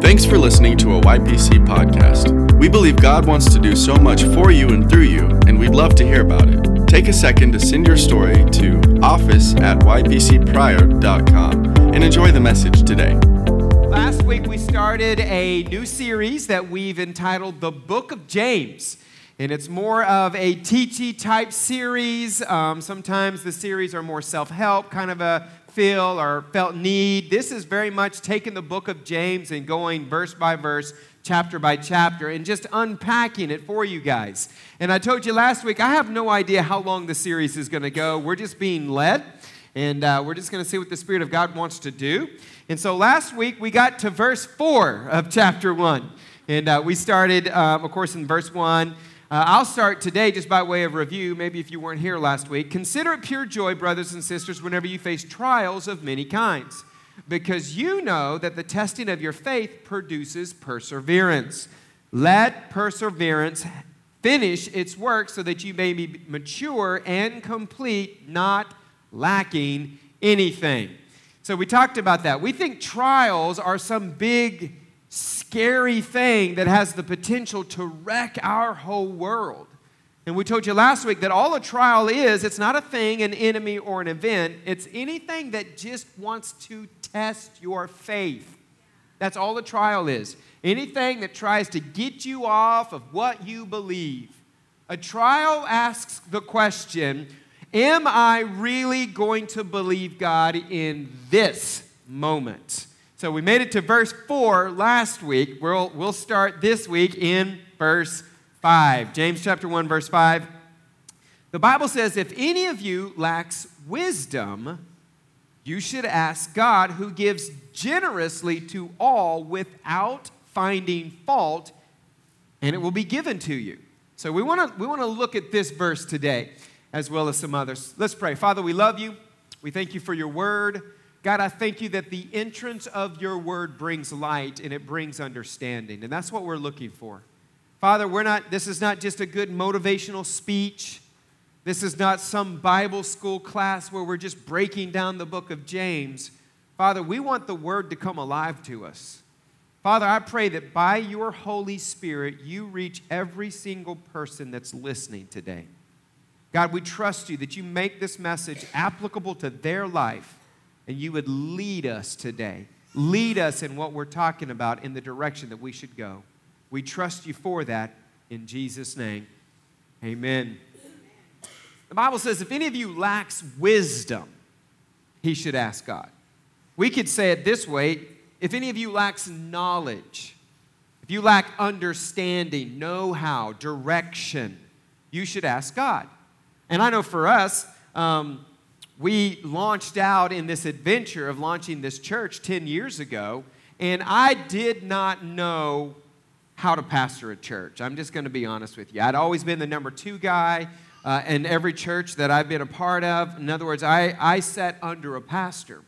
Thanks for listening to a YPC podcast. We believe God wants to do so much for you and through you, and we'd love to hear about it. Take a second to send your story to office at ypcpryor.com and enjoy the message today. Last week we started a new series that we've entitled The Book of James. And it's more of a teachy type series. Um, sometimes the series are more self help, kind of a feel or felt need. This is very much taking the book of James and going verse by verse, chapter by chapter, and just unpacking it for you guys. And I told you last week, I have no idea how long the series is going to go. We're just being led, and uh, we're just going to see what the Spirit of God wants to do. And so last week, we got to verse 4 of chapter 1. And uh, we started, um, of course, in verse 1. Uh, I'll start today just by way of review, maybe if you weren't here last week. Consider it pure joy, brothers and sisters, whenever you face trials of many kinds, because you know that the testing of your faith produces perseverance. Let perseverance finish its work so that you may be mature and complete, not lacking anything. So we talked about that. We think trials are some big scary thing that has the potential to wreck our whole world. And we told you last week that all a trial is, it's not a thing, an enemy, or an event. It's anything that just wants to test your faith. That's all a trial is. Anything that tries to get you off of what you believe. A trial asks the question Am I really going to believe God in this moment? So we made it to verse 4 last week. We'll, we'll start this week in verse 5. James chapter 1, verse 5. The Bible says, If any of you lacks wisdom, you should ask God, who gives generously to all without finding fault, and it will be given to you. So we want to we want to look at this verse today as well as some others. Let's pray. Father, we love you. We thank you for your word. God, I thank you that the entrance of your word brings light and it brings understanding. And that's what we're looking for. Father, we're not, this is not just a good motivational speech. This is not some Bible school class where we're just breaking down the book of James. Father, we want the word to come alive to us. Father, I pray that by your Holy Spirit, you reach every single person that's listening today. God, we trust you that you make this message applicable to their life and you would lead us today. Lead us in what we're talking about in the direction that we should go. We trust you for that in Jesus' name. Amen. The Bible says if any of you lacks wisdom, he should ask God. We could say it this way if any of you lacks knowledge, if you lack understanding, know how, direction, you should ask God. And I know for us, um, we launched out in this adventure of launching this church 10 years ago, and I did not know how to pastor a church. I'm just going to be honest with you. I'd always been the number two guy uh, in every church that I've been a part of. In other words, I, I sat under a pastor.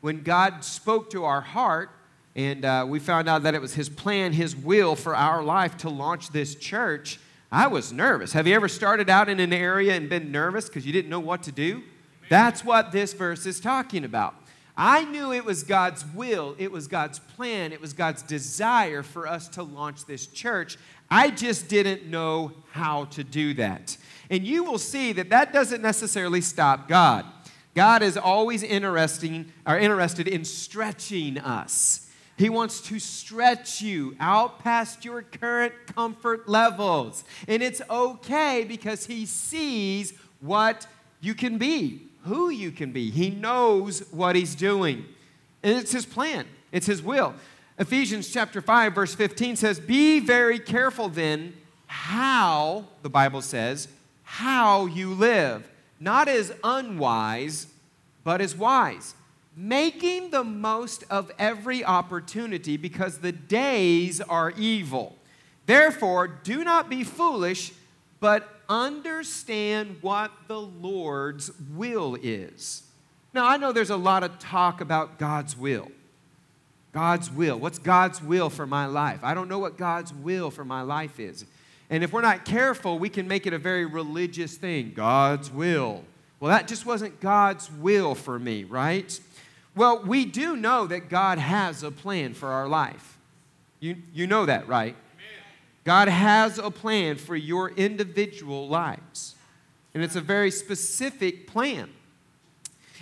When God spoke to our heart, and uh, we found out that it was His plan, His will for our life to launch this church, I was nervous. Have you ever started out in an area and been nervous because you didn't know what to do? That's what this verse is talking about. I knew it was God's will, it was God's plan, it was God's desire for us to launch this church. I just didn't know how to do that. And you will see that that doesn't necessarily stop God. God is always interesting or interested in stretching us. He wants to stretch you out past your current comfort levels. And it's okay because he sees what you can be who you can be. He knows what he's doing. And it's his plan, it's his will. Ephesians chapter 5 verse 15 says, "Be very careful then how, the Bible says, how you live, not as unwise, but as wise, making the most of every opportunity because the days are evil. Therefore, do not be foolish, but understand what the Lord's will is. Now, I know there's a lot of talk about God's will. God's will. What's God's will for my life? I don't know what God's will for my life is. And if we're not careful, we can make it a very religious thing God's will. Well, that just wasn't God's will for me, right? Well, we do know that God has a plan for our life. You, you know that, right? God has a plan for your individual lives, and it's a very specific plan.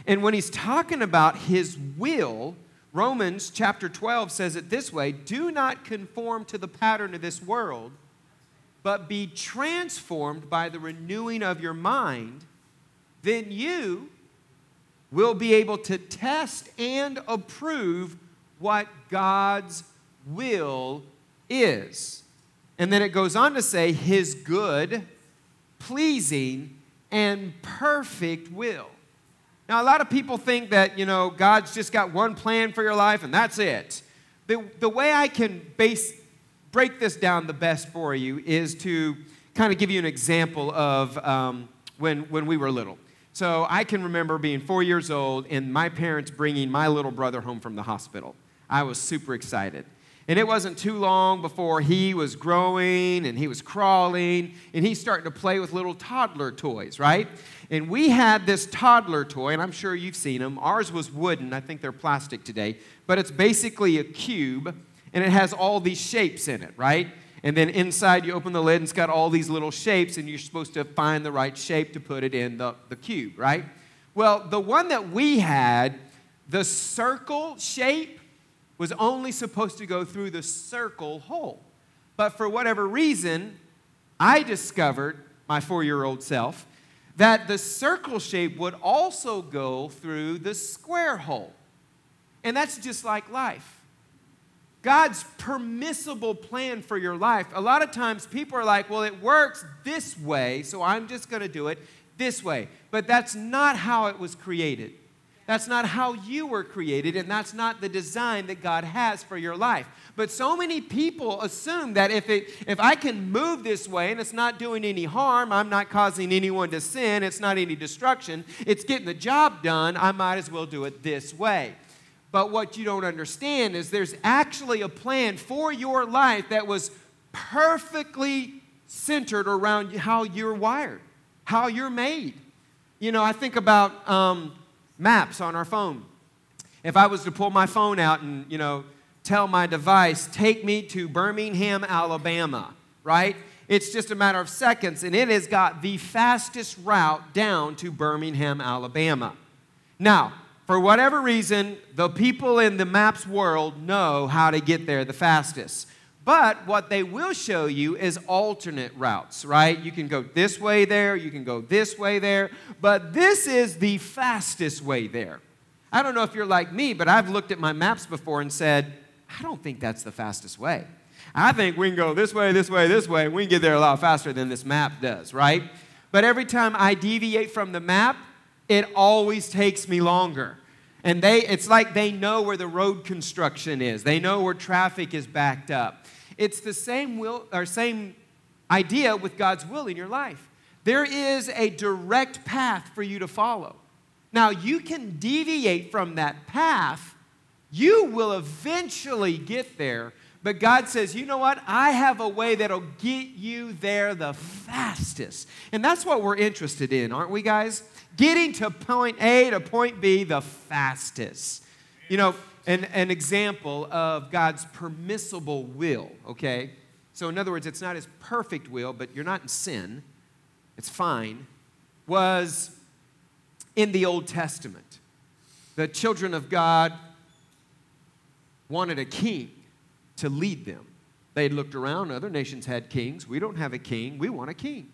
And when he's talking about his will, Romans chapter 12 says it this way Do not conform to the pattern of this world, but be transformed by the renewing of your mind. Then you will be able to test and approve what God's will is. And then it goes on to say, His good, pleasing, and perfect will. Now, a lot of people think that, you know, God's just got one plan for your life and that's it. The, the way I can base, break this down the best for you is to kind of give you an example of um, when, when we were little. So I can remember being four years old and my parents bringing my little brother home from the hospital. I was super excited. And it wasn't too long before he was growing and he was crawling and he's starting to play with little toddler toys, right? And we had this toddler toy, and I'm sure you've seen them. Ours was wooden, I think they're plastic today, but it's basically a cube and it has all these shapes in it, right? And then inside, you open the lid and it's got all these little shapes, and you're supposed to find the right shape to put it in the, the cube, right? Well, the one that we had, the circle shape, was only supposed to go through the circle hole. But for whatever reason, I discovered, my four year old self, that the circle shape would also go through the square hole. And that's just like life. God's permissible plan for your life. A lot of times people are like, well, it works this way, so I'm just going to do it this way. But that's not how it was created. That's not how you were created, and that's not the design that God has for your life. But so many people assume that if, it, if I can move this way and it's not doing any harm, I'm not causing anyone to sin, it's not any destruction, it's getting the job done, I might as well do it this way. But what you don't understand is there's actually a plan for your life that was perfectly centered around how you're wired, how you're made. You know, I think about. Um, maps on our phone. If I was to pull my phone out and, you know, tell my device, take me to Birmingham, Alabama, right? It's just a matter of seconds, and it has got the fastest route down to Birmingham, Alabama. Now, for whatever reason, the people in the maps world know how to get there the fastest. But what they will show you is alternate routes, right? You can go this way there, you can go this way there, but this is the fastest way there. I don't know if you're like me, but I've looked at my maps before and said, I don't think that's the fastest way. I think we can go this way, this way, this way, we can get there a lot faster than this map does, right? But every time I deviate from the map, it always takes me longer. And they, it's like they know where the road construction is. They know where traffic is backed up. It's the same will or same idea with God's will in your life. There is a direct path for you to follow. Now, you can deviate from that path. You will eventually get there, but God says, you know what? I have a way that'll get you there the fastest. And that's what we're interested in, aren't we, guys? Getting to point A to point B the fastest. You know, an, an example of God's permissible will, okay? So, in other words, it's not his perfect will, but you're not in sin, it's fine, was in the Old Testament. The children of God wanted a king to lead them. They looked around, other nations had kings. We don't have a king, we want a king.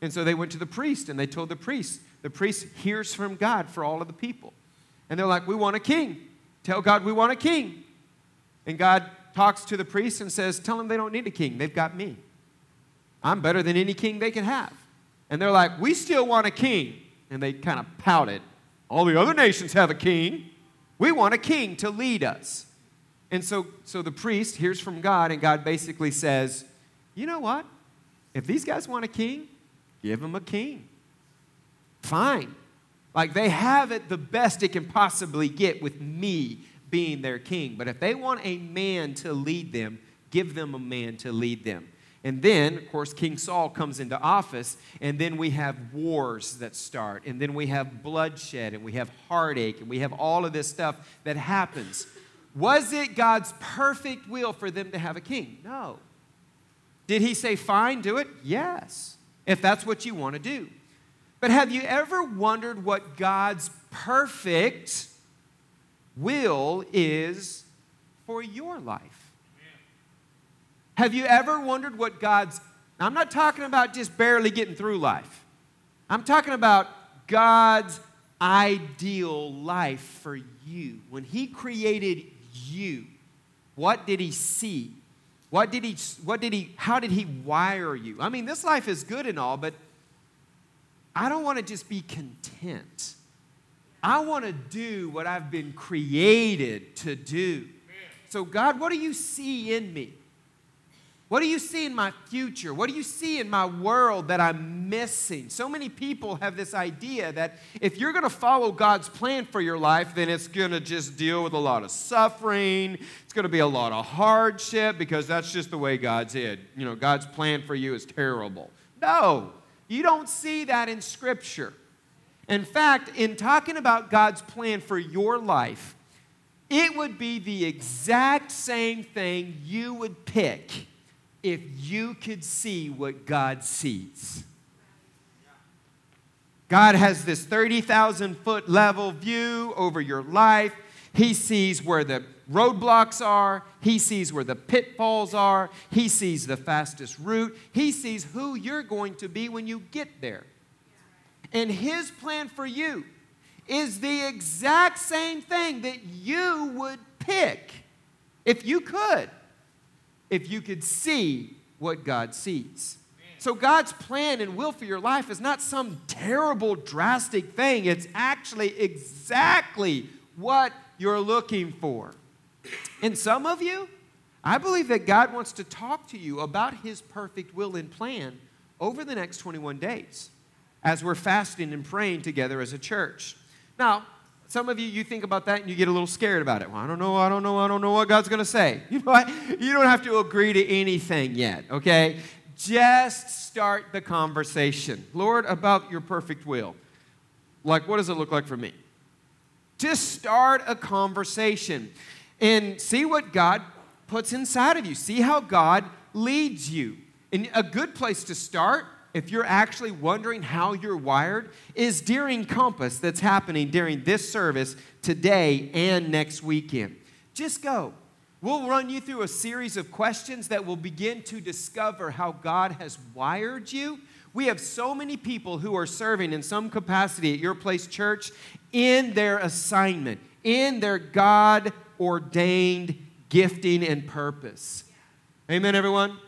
And so they went to the priest and they told the priest, the priest hears from God for all of the people. And they're like, We want a king. Tell God we want a king. And God talks to the priest and says, Tell them they don't need a king. They've got me. I'm better than any king they can have. And they're like, We still want a king. And they kind of pouted. All the other nations have a king. We want a king to lead us. And so, so the priest hears from God, and God basically says, You know what? If these guys want a king, give them a king. Fine. Like they have it the best it can possibly get with me being their king. But if they want a man to lead them, give them a man to lead them. And then, of course, King Saul comes into office, and then we have wars that start, and then we have bloodshed, and we have heartache, and we have all of this stuff that happens. Was it God's perfect will for them to have a king? No. Did he say, fine, do it? Yes, if that's what you want to do. But have you ever wondered what God's perfect will is for your life? Have you ever wondered what God's, I'm not talking about just barely getting through life. I'm talking about God's ideal life for you. When He created you, what did He see? What did He, what did He, how did He wire you? I mean, this life is good and all, but I don't want to just be content. I want to do what I've been created to do. So, God, what do you see in me? What do you see in my future? What do you see in my world that I'm missing? So many people have this idea that if you're going to follow God's plan for your life, then it's going to just deal with a lot of suffering. It's going to be a lot of hardship because that's just the way God's is. You know, God's plan for you is terrible. No, you don't see that in Scripture. In fact, in talking about God's plan for your life, it would be the exact same thing you would pick if you could see what God sees. God has this 30,000 foot level view over your life. He sees where the roadblocks are. He sees where the pitfalls are. He sees the fastest route. He sees who you're going to be when you get there. And His plan for you is the exact same thing that you would pick if you could if you could see what God sees. So, God's plan and will for your life is not some terrible, drastic thing. It's actually exactly what you're looking for. And some of you, I believe that God wants to talk to you about His perfect will and plan over the next 21 days as we're fasting and praying together as a church. Now, some of you, you think about that and you get a little scared about it. Well, I don't know, I don't know, I don't know what God's going to say. You know what? You don't have to agree to anything yet, okay? Just start the conversation. Lord, about your perfect will. Like, what does it look like for me? Just start a conversation and see what God puts inside of you. See how God leads you. And a good place to start if you're actually wondering how you're wired, is during Compass that's happening during this service today and next weekend. Just go. We'll run you through a series of questions that will begin to discover how God has wired you. We have so many people who are serving in some capacity at your place church in their assignment, in their God ordained gifting and purpose. Amen, everyone?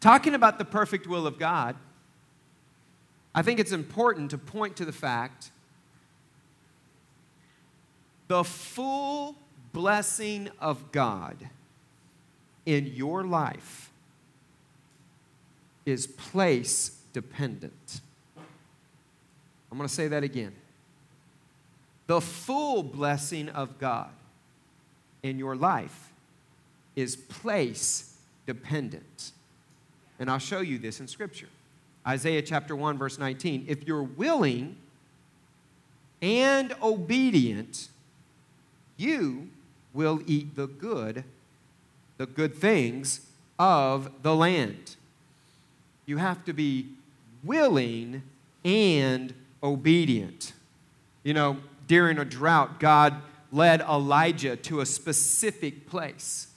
Talking about the perfect will of God, I think it's important to point to the fact the full blessing of God in your life is place dependent. I'm going to say that again. The full blessing of God in your life is place dependent. And I'll show you this in Scripture. Isaiah chapter 1, verse 19. If you're willing and obedient, you will eat the good, the good things of the land. You have to be willing and obedient. You know, during a drought, God led Elijah to a specific place.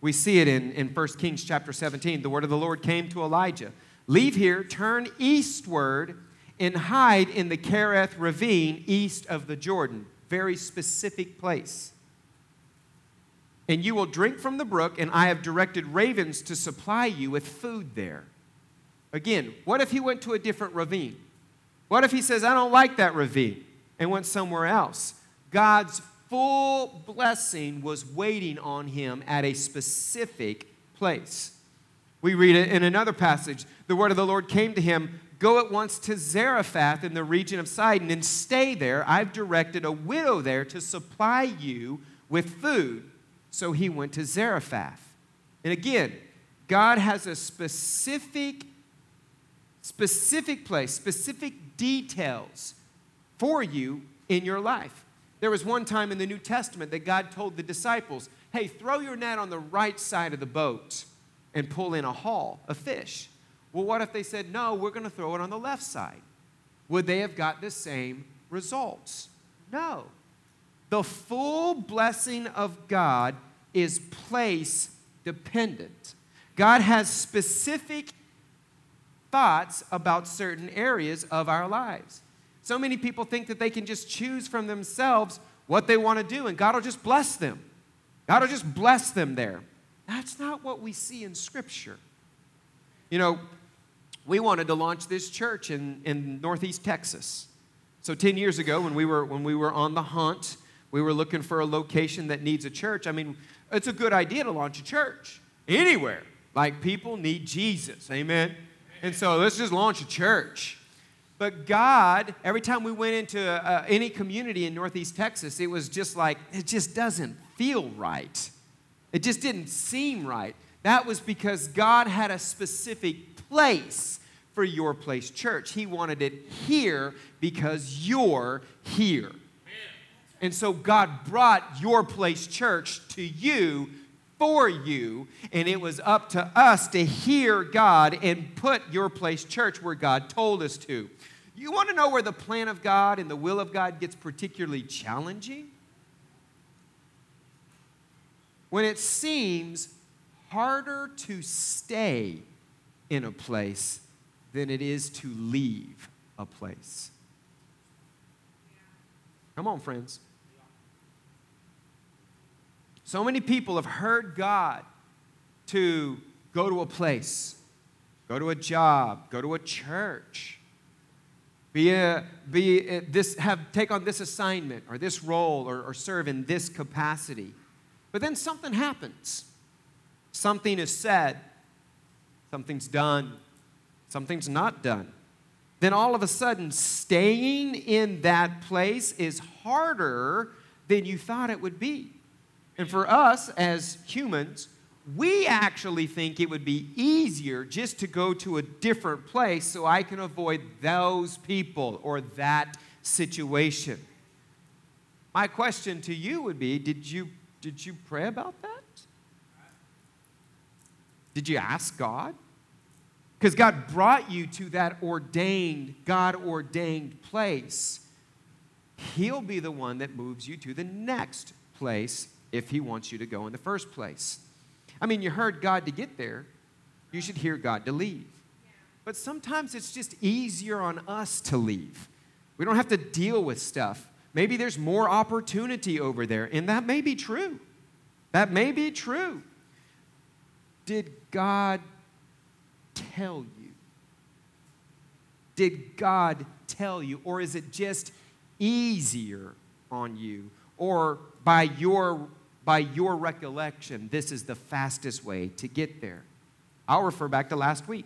We see it in, in 1 Kings chapter 17. The word of the Lord came to Elijah Leave here, turn eastward, and hide in the Kerith ravine east of the Jordan. Very specific place. And you will drink from the brook, and I have directed ravens to supply you with food there. Again, what if he went to a different ravine? What if he says, I don't like that ravine, and went somewhere else? God's full blessing was waiting on him at a specific place. We read it in another passage. The word of the Lord came to him Go at once to Zarephath in the region of Sidon and stay there. I've directed a widow there to supply you with food. So he went to Zarephath. And again, God has a specific, specific place, specific details for you in your life. There was one time in the New Testament that God told the disciples, hey, throw your net on the right side of the boat and pull in a haul, a fish. Well, what if they said, no, we're going to throw it on the left side? Would they have got the same results? No. The full blessing of God is place dependent. God has specific thoughts about certain areas of our lives. So many people think that they can just choose from themselves what they want to do, and God will just bless them. God will just bless them there. That's not what we see in Scripture. You know, we wanted to launch this church in, in Northeast Texas. So 10 years ago, when we, were, when we were on the hunt, we were looking for a location that needs a church. I mean, it's a good idea to launch a church anywhere. Like, people need Jesus. Amen? And so let's just launch a church. But God, every time we went into uh, any community in Northeast Texas, it was just like, it just doesn't feel right. It just didn't seem right. That was because God had a specific place for your place church. He wanted it here because you're here. And so God brought your place church to you for you, and it was up to us to hear God and put your place church where God told us to. You want to know where the plan of God and the will of God gets particularly challenging? When it seems harder to stay in a place than it is to leave a place. Come on, friends. So many people have heard God to go to a place, go to a job, go to a church, be, a, be a, this, have, take on this assignment or this role or, or serve in this capacity. But then something happens. Something is said, something's done, something's not done. Then all of a sudden, staying in that place is harder than you thought it would be. And for us as humans, we actually think it would be easier just to go to a different place so I can avoid those people or that situation. My question to you would be did you, did you pray about that? Did you ask God? Because God brought you to that ordained, God ordained place. He'll be the one that moves you to the next place if He wants you to go in the first place. I mean, you heard God to get there, you should hear God to leave. But sometimes it's just easier on us to leave. We don't have to deal with stuff. Maybe there's more opportunity over there, and that may be true. That may be true. Did God tell you? Did God tell you? Or is it just easier on you? Or by your by your recollection, this is the fastest way to get there. I'll refer back to last week,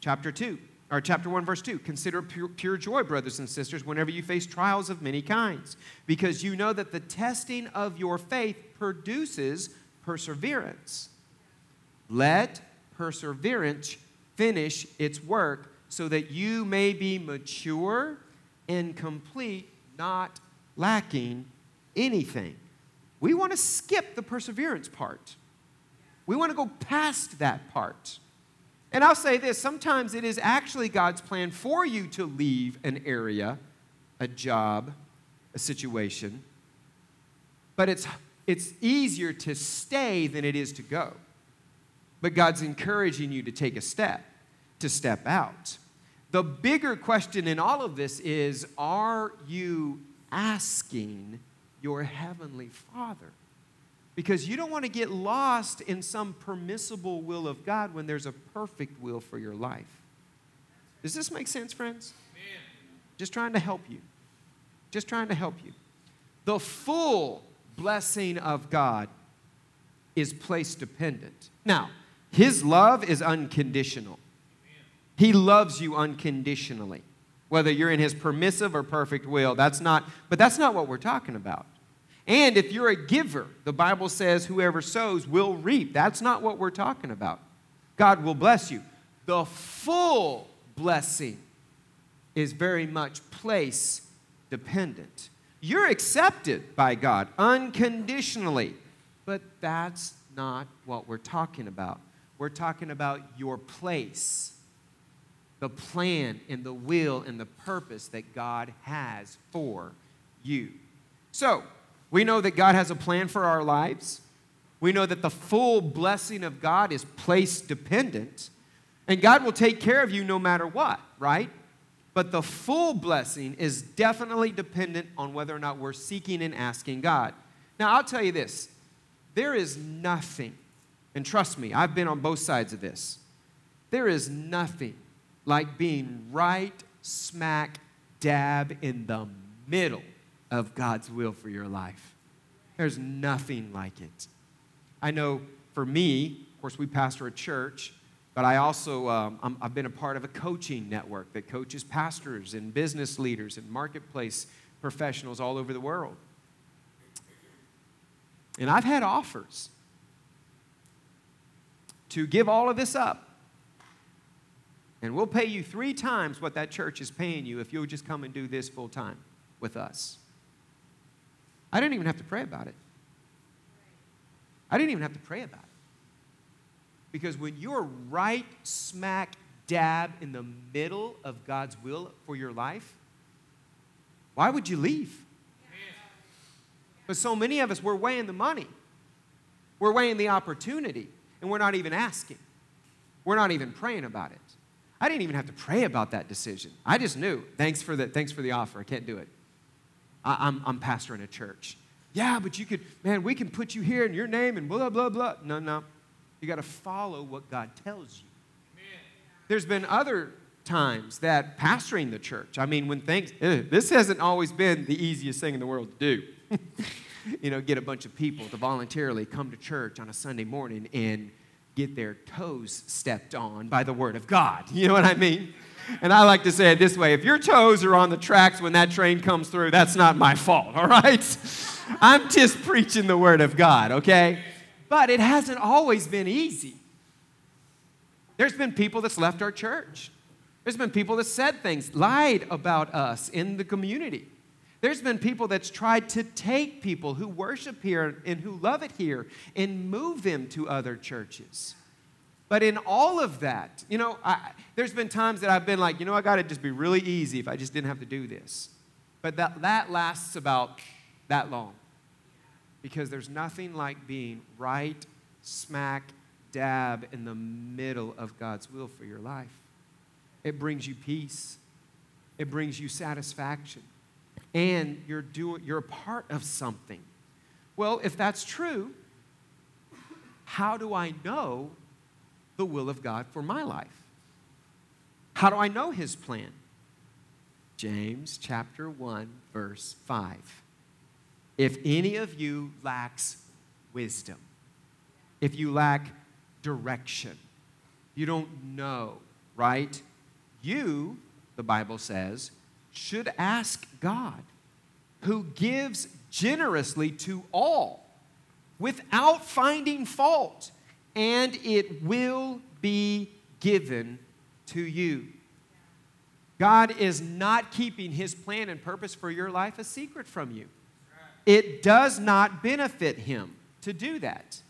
chapter 2, or chapter 1, verse 2. Consider pure, pure, joy, brothers and sisters, whenever you face trials of many kinds, because you know that the testing of your faith produces perseverance. Let perseverance finish its work so that you may be mature and complete, not lacking anything. We want to skip the perseverance part. We want to go past that part. And I'll say this sometimes it is actually God's plan for you to leave an area, a job, a situation, but it's, it's easier to stay than it is to go. But God's encouraging you to take a step, to step out. The bigger question in all of this is are you asking your heavenly Father. Because you don't want to get lost in some permissible will of God when there's a perfect will for your life. Does this make sense, friends? Amen. Just trying to help you. Just trying to help you. The full blessing of God is place dependent. Now, His love is unconditional. He loves you unconditionally. Whether you're in His permissive or perfect will, that's not, but that's not what we're talking about. And if you're a giver, the Bible says whoever sows will reap. That's not what we're talking about. God will bless you. The full blessing is very much place dependent. You're accepted by God unconditionally. But that's not what we're talking about. We're talking about your place, the plan and the will and the purpose that God has for you. So, we know that God has a plan for our lives. We know that the full blessing of God is place dependent. And God will take care of you no matter what, right? But the full blessing is definitely dependent on whether or not we're seeking and asking God. Now, I'll tell you this there is nothing, and trust me, I've been on both sides of this. There is nothing like being right smack dab in the middle of God's will for your life. There's nothing like it. I know for me, of course, we pastor a church, but I also, um, i have been a part of a coaching network that coaches pastors and business leaders and marketplace professionals all over the world. And I've had offers to give all of this up. And we'll pay you three times what that church is paying you if you'll just come and do this full time with us. I didn't even have to pray about it. I didn't even have to pray about it. Because when you're right smack dab in the middle of God's will for your life, why would you leave? But so many of us, we're weighing the money, we're weighing the opportunity, and we're not even asking. We're not even praying about it. I didn't even have to pray about that decision. I just knew. Thanks for the, thanks for the offer. I can't do it. I, am I'm, I'm pastoring a church. Yeah, but you could, man, we can put you here in your name and blah, blah, blah. No, no. You got to follow what God tells you. Amen. There's been other times that pastoring the church, I mean, when things, ugh, this hasn't always been the easiest thing in the world to do. you know, get a bunch of people to voluntarily come to church on a Sunday morning and get their toes stepped on by the Word of God. You know what I mean? And I like to say it this way if your toes are on the tracks when that train comes through, that's not my fault, all right? I'm just preaching the Word of God, okay? But it hasn't always been easy. There's been people that's left our church. There's been people that said things, lied about us in the community. There's been people that's tried to take people who worship here and who love it here and move them to other churches. But in all of that, you know, I, there's been times that I've been like, you know, I got to just be really easy if I just didn't have to do this. But that, that lasts about that long. Because there's nothing like being right smack dab in the middle of God's will for your life. It brings you peace, it brings you satisfaction, and you're, doing, you're a part of something. Well, if that's true, how do I know the will of God for my life? How do I know his plan? James chapter 1 verse 5. If any of you lacks wisdom, if you lack direction, you don't know, right? You, the Bible says, should ask God, who gives generously to all without finding fault and it will be given to you. God is not keeping his plan and purpose for your life a secret from you. It does not benefit him to do that.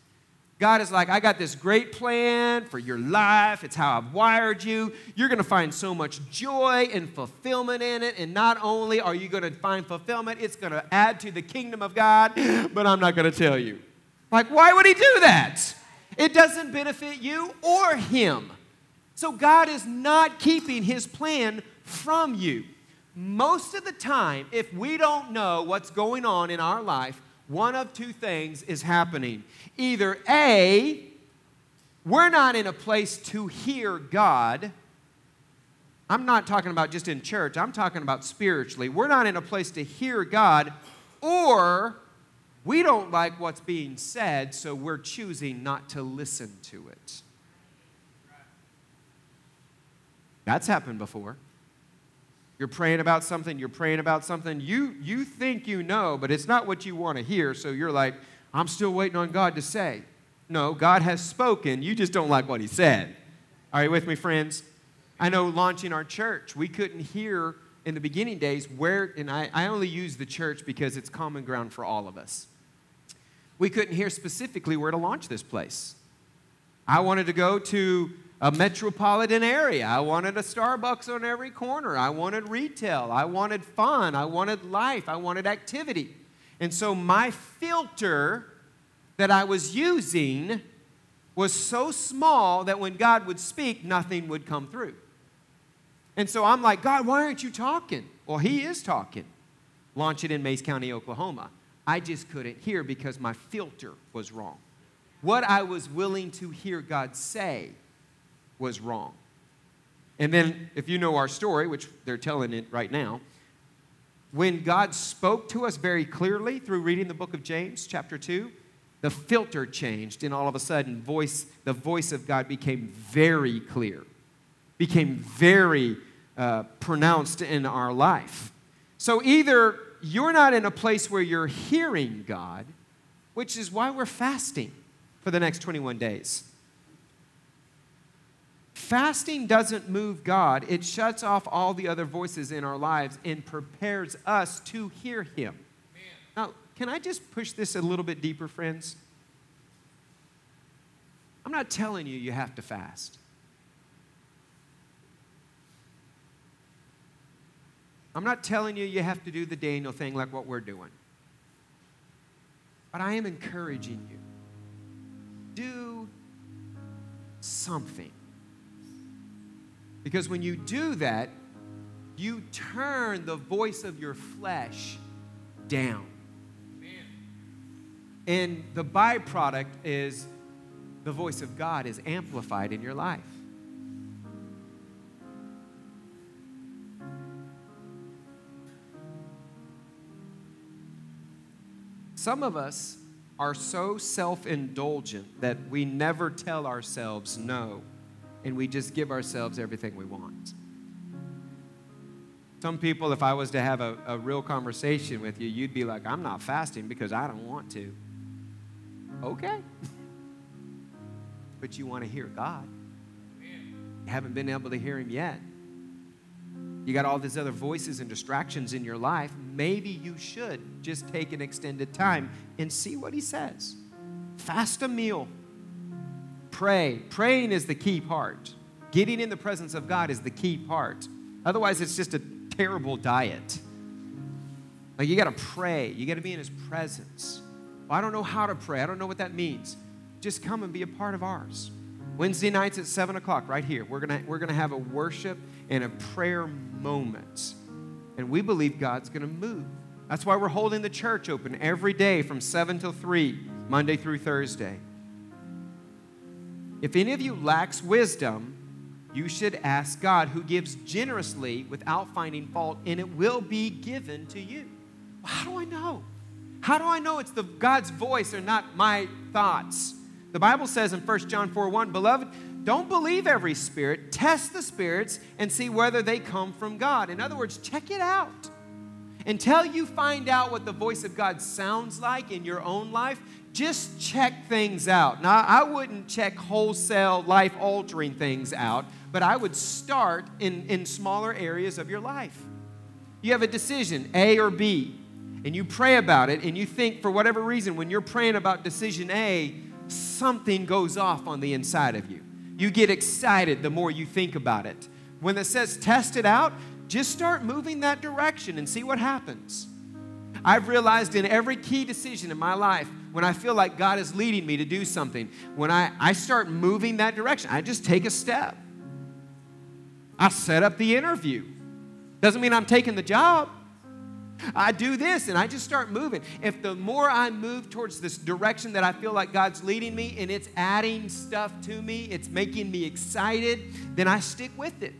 God is like, I got this great plan for your life. It's how I've wired you. You're going to find so much joy and fulfillment in it. And not only are you going to find fulfillment, it's going to add to the kingdom of God, but I'm not going to tell you. Like, why would he do that? It doesn't benefit you or him. So God is not keeping his plan from you. Most of the time, if we don't know what's going on in our life, one of two things is happening. Either A, we're not in a place to hear God. I'm not talking about just in church, I'm talking about spiritually. We're not in a place to hear God, or we don't like what's being said, so we're choosing not to listen to it. That's happened before. You're praying about something, you're praying about something, you, you think you know, but it's not what you want to hear, so you're like, I'm still waiting on God to say. No, God has spoken, you just don't like what He said. Are you with me, friends? I know launching our church, we couldn't hear in the beginning days where, and I, I only use the church because it's common ground for all of us. We couldn't hear specifically where to launch this place. I wanted to go to a metropolitan area. I wanted a Starbucks on every corner. I wanted retail. I wanted fun. I wanted life. I wanted activity. And so my filter that I was using was so small that when God would speak, nothing would come through. And so I'm like, God, why aren't you talking? Well, He is talking. Launch it in Mayes County, Oklahoma. I just couldn't hear because my filter was wrong. What I was willing to hear God say was wrong. And then, if you know our story, which they're telling it right now, when God spoke to us very clearly through reading the book of James, chapter 2, the filter changed, and all of a sudden, voice, the voice of God became very clear, became very uh, pronounced in our life. So either you're not in a place where you're hearing God, which is why we're fasting for the next 21 days. Fasting doesn't move God, it shuts off all the other voices in our lives and prepares us to hear Him. Now, can I just push this a little bit deeper, friends? I'm not telling you you have to fast. I'm not telling you you have to do the Daniel thing like what we're doing. But I am encouraging you. Do something. Because when you do that, you turn the voice of your flesh down. And the byproduct is the voice of God is amplified in your life. Some of us are so self indulgent that we never tell ourselves no, and we just give ourselves everything we want. Some people, if I was to have a, a real conversation with you, you'd be like, I'm not fasting because I don't want to. Okay. but you want to hear God. You haven't been able to hear Him yet. You got all these other voices and distractions in your life. Maybe you should just take an extended time and see what He says. Fast a meal. Pray. Praying is the key part. Getting in the presence of God is the key part. Otherwise, it's just a terrible diet. Like you got to pray, you got to be in His presence. Well, I don't know how to pray, I don't know what that means. Just come and be a part of ours. Wednesday nights at 7 o'clock, right here, we're going we're gonna have a worship and a prayer moment. And we believe God's going to move. That's why we're holding the church open every day from 7 till 3, Monday through Thursday. If any of you lacks wisdom, you should ask God, who gives generously without finding fault, and it will be given to you. How do I know? How do I know it's the God's voice or not my thoughts? The Bible says in 1 John 4 1, Beloved, don't believe every spirit, test the spirits and see whether they come from God. In other words, check it out. Until you find out what the voice of God sounds like in your own life, just check things out. Now, I wouldn't check wholesale, life altering things out, but I would start in, in smaller areas of your life. You have a decision, A or B, and you pray about it, and you think for whatever reason, when you're praying about decision A, something goes off on the inside of you. You get excited the more you think about it. When it says test it out, just start moving that direction and see what happens. I've realized in every key decision in my life, when I feel like God is leading me to do something, when I, I start moving that direction, I just take a step. I set up the interview. Doesn't mean I'm taking the job. I do this and I just start moving. If the more I move towards this direction that I feel like God's leading me and it's adding stuff to me, it's making me excited, then I stick with it.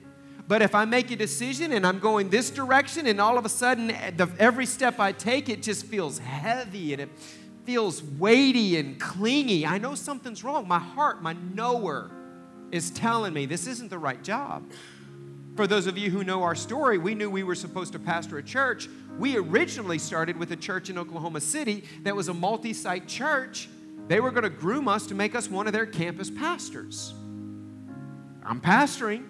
But if I make a decision and I'm going this direction and all of a sudden eh, the, every step I take, it just feels heavy and it feels weighty and clingy, I know something's wrong. My heart, my knower, is telling me this isn't the right job. For those of you who know our story, we knew we were supposed to pastor a church. We originally started with a church in Oklahoma City that was a multi site church. They were going to groom us to make us one of their campus pastors. I'm pastoring,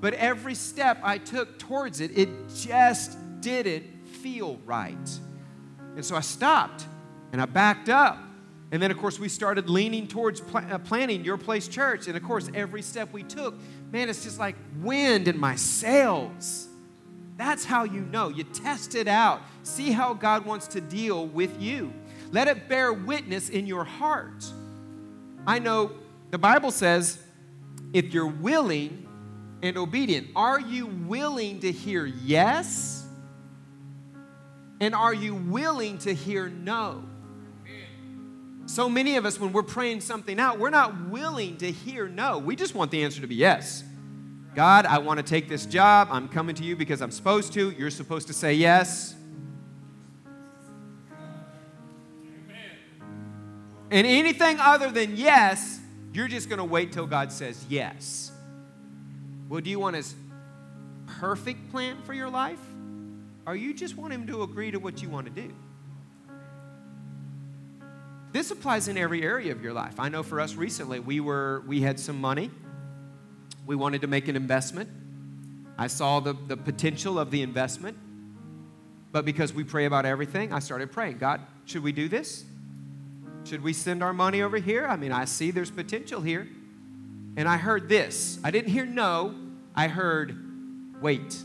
but every step I took towards it, it just didn't feel right. And so I stopped and I backed up. And then, of course, we started leaning towards pl- uh, planning Your Place Church. And of course, every step we took, man, it's just like wind in my sails. That's how you know. You test it out. See how God wants to deal with you. Let it bear witness in your heart. I know the Bible says if you're willing and obedient, are you willing to hear yes? And are you willing to hear no? So many of us, when we're praying something out, we're not willing to hear no. We just want the answer to be yes. God, I want to take this job. I'm coming to you because I'm supposed to. You're supposed to say yes. And anything other than yes, you're just going to wait till God says yes. Well, do you want His perfect plan for your life? Or you just want Him to agree to what you want to do? This applies in every area of your life. I know for us recently, we were we had some money. We wanted to make an investment. I saw the, the potential of the investment. But because we pray about everything, I started praying God, should we do this? Should we send our money over here? I mean, I see there's potential here. And I heard this. I didn't hear no, I heard wait.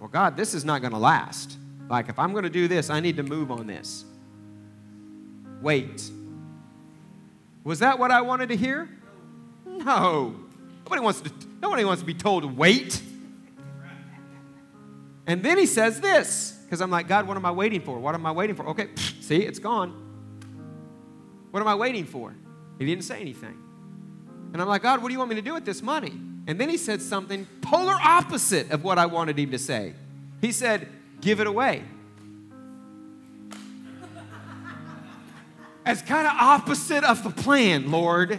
Well, God, this is not going to last. Like, if I'm going to do this, I need to move on this. Wait. Was that what I wanted to hear? No. Nobody wants to, nobody wants to be told to wait. And then he says this, because I'm like, God, what am I waiting for? What am I waiting for? Okay, see, it's gone. What am I waiting for? He didn't say anything. And I'm like, God, what do you want me to do with this money? And then he said something polar opposite of what I wanted him to say. He said, Give it away. As kind of opposite of the plan, Lord.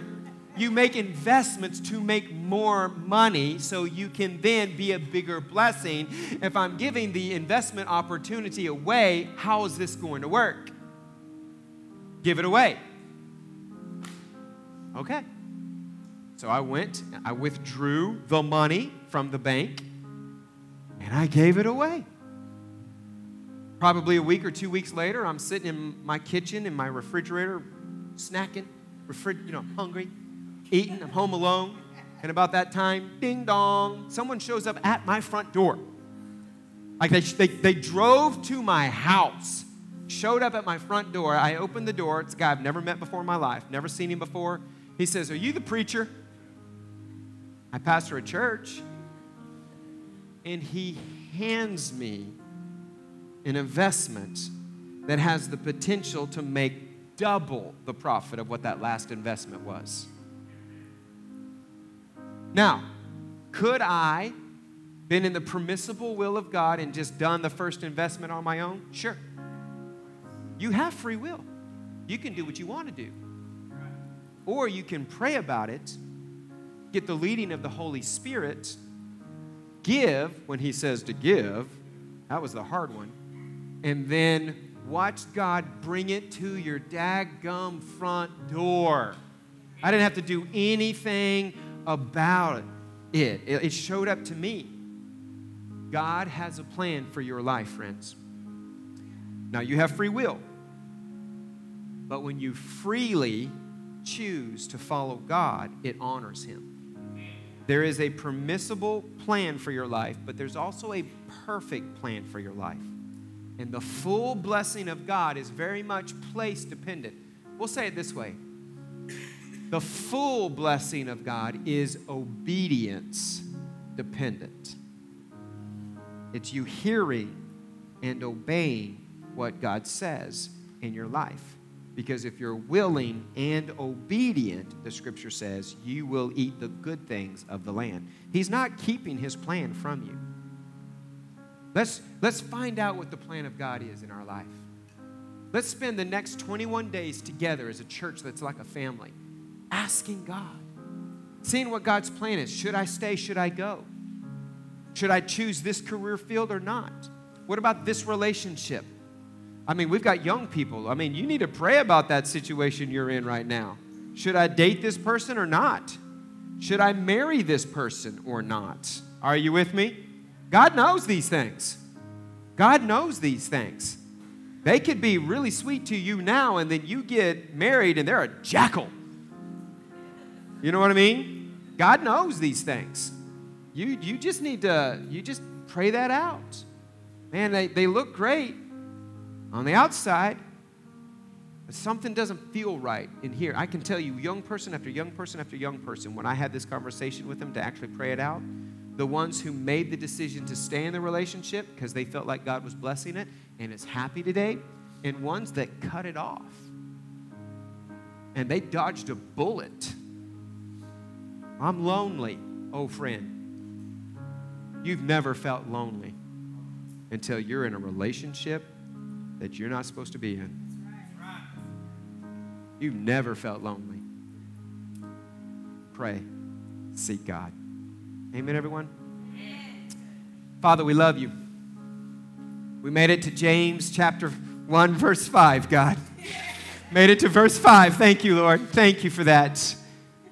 You make investments to make more money so you can then be a bigger blessing. If I'm giving the investment opportunity away, how is this going to work? Give it away. Okay. So I went, I withdrew the money from the bank, and I gave it away. Probably a week or two weeks later, I'm sitting in my kitchen in my refrigerator, snacking, refri- you know, hungry, eating, I'm home alone. And about that time, ding dong, someone shows up at my front door. Like they, they, they drove to my house, showed up at my front door. I opened the door. It's a guy I've never met before in my life, never seen him before. He says, Are you the preacher? I pastor a church. And he hands me an investment that has the potential to make double the profit of what that last investment was. Now, could I been in the permissible will of God and just done the first investment on my own? Sure. You have free will. You can do what you want to do. Or you can pray about it, get the leading of the Holy Spirit, give when He says to give. That was the hard one. And then watch God bring it to your daggum front door. I didn't have to do anything about it. It showed up to me. God has a plan for your life, friends. Now, you have free will. But when you freely choose to follow God, it honors Him. There is a permissible plan for your life, but there's also a perfect plan for your life. And the full blessing of God is very much place dependent. We'll say it this way the full blessing of God is obedience dependent. It's you hearing and obeying what God says in your life. Because if you're willing and obedient, the scripture says, you will eat the good things of the land. He's not keeping his plan from you. Let's, let's find out what the plan of God is in our life. Let's spend the next 21 days together as a church that's like a family asking God, seeing what God's plan is. Should I stay? Should I go? Should I choose this career field or not? What about this relationship? I mean, we've got young people. I mean, you need to pray about that situation you're in right now. Should I date this person or not? Should I marry this person or not? Are you with me? God knows these things. God knows these things. They could be really sweet to you now, and then you get married and they're a jackal. You know what I mean? God knows these things. You, you just need to, you just pray that out. Man, they, they look great on the outside, but something doesn't feel right in here. I can tell you, young person after young person after young person, when I had this conversation with them to actually pray it out, the ones who made the decision to stay in the relationship because they felt like God was blessing it and is happy today, and ones that cut it off. And they dodged a bullet. I'm lonely, oh friend. You've never felt lonely until you're in a relationship that you're not supposed to be in. You've never felt lonely. Pray, seek God. Amen, everyone? Father, we love you. We made it to James chapter 1, verse 5, God. Made it to verse 5. Thank you, Lord. Thank you for that.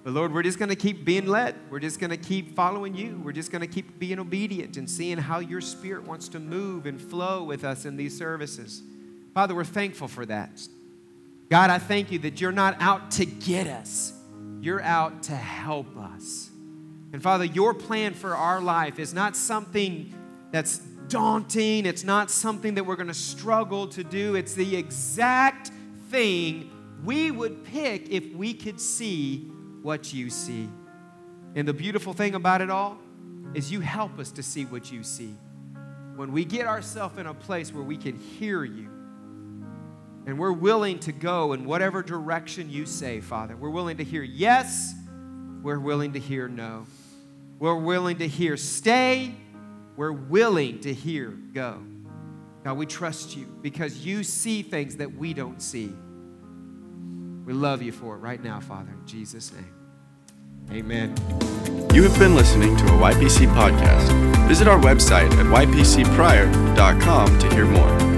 But Lord, we're just going to keep being led. We're just going to keep following you. We're just going to keep being obedient and seeing how your spirit wants to move and flow with us in these services. Father, we're thankful for that. God, I thank you that you're not out to get us, you're out to help us. And Father, your plan for our life is not something that's daunting, it's not something that we're going to struggle to do. It's the exact thing we would pick if we could see what you see. And the beautiful thing about it all is you help us to see what you see. When we get ourselves in a place where we can hear you and we're willing to go in whatever direction you say, Father, we're willing to hear yes, we're willing to hear no. We're willing to hear stay, we're willing to hear go. God, we trust you because you see things that we don't see. We love you for it right now, Father, in Jesus' name. Amen. You have been listening to a YPC podcast. Visit our website at ypcpryor.com to hear more.